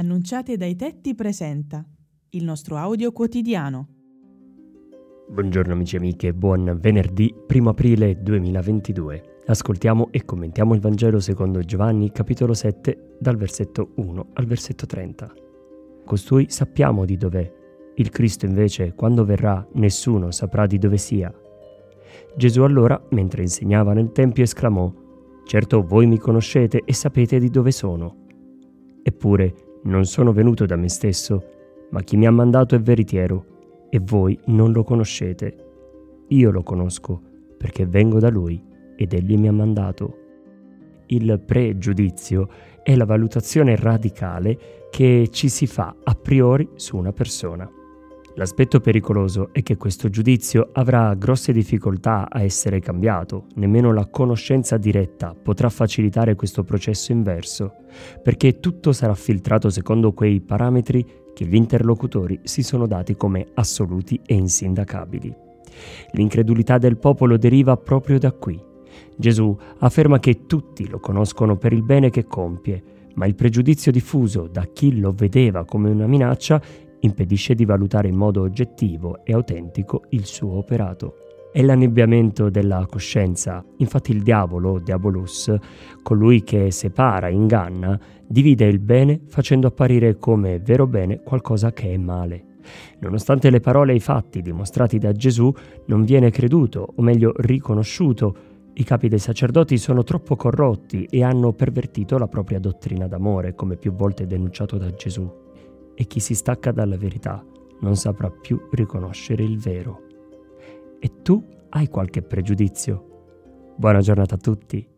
Annunciate dai tetti presenta il nostro audio quotidiano. Buongiorno amici e amiche, buon venerdì 1 aprile 2022. Ascoltiamo e commentiamo il Vangelo secondo Giovanni capitolo 7 dal versetto 1 al versetto 30. Costui sappiamo di dov'è. Il Cristo invece, quando verrà, nessuno saprà di dove sia. Gesù allora, mentre insegnava nel Tempio, esclamò, Certo voi mi conoscete e sapete di dove sono. Eppure non sono venuto da me stesso, ma chi mi ha mandato è veritiero, e voi non lo conoscete. Io lo conosco, perché vengo da lui, ed egli mi ha mandato. Il pregiudizio è la valutazione radicale che ci si fa a priori su una persona. L'aspetto pericoloso è che questo giudizio avrà grosse difficoltà a essere cambiato, nemmeno la conoscenza diretta potrà facilitare questo processo inverso, perché tutto sarà filtrato secondo quei parametri che gli interlocutori si sono dati come assoluti e insindacabili. L'incredulità del popolo deriva proprio da qui. Gesù afferma che tutti lo conoscono per il bene che compie, ma il pregiudizio diffuso da chi lo vedeva come una minaccia impedisce di valutare in modo oggettivo e autentico il suo operato. È l'annebbiamento della coscienza. Infatti il diavolo, diabolus, colui che separa, inganna, divide il bene facendo apparire come vero bene qualcosa che è male. Nonostante le parole e i fatti dimostrati da Gesù, non viene creduto, o meglio riconosciuto. I capi dei sacerdoti sono troppo corrotti e hanno pervertito la propria dottrina d'amore, come più volte denunciato da Gesù e chi si stacca dalla verità non saprà più riconoscere il vero. E tu hai qualche pregiudizio? Buona giornata a tutti.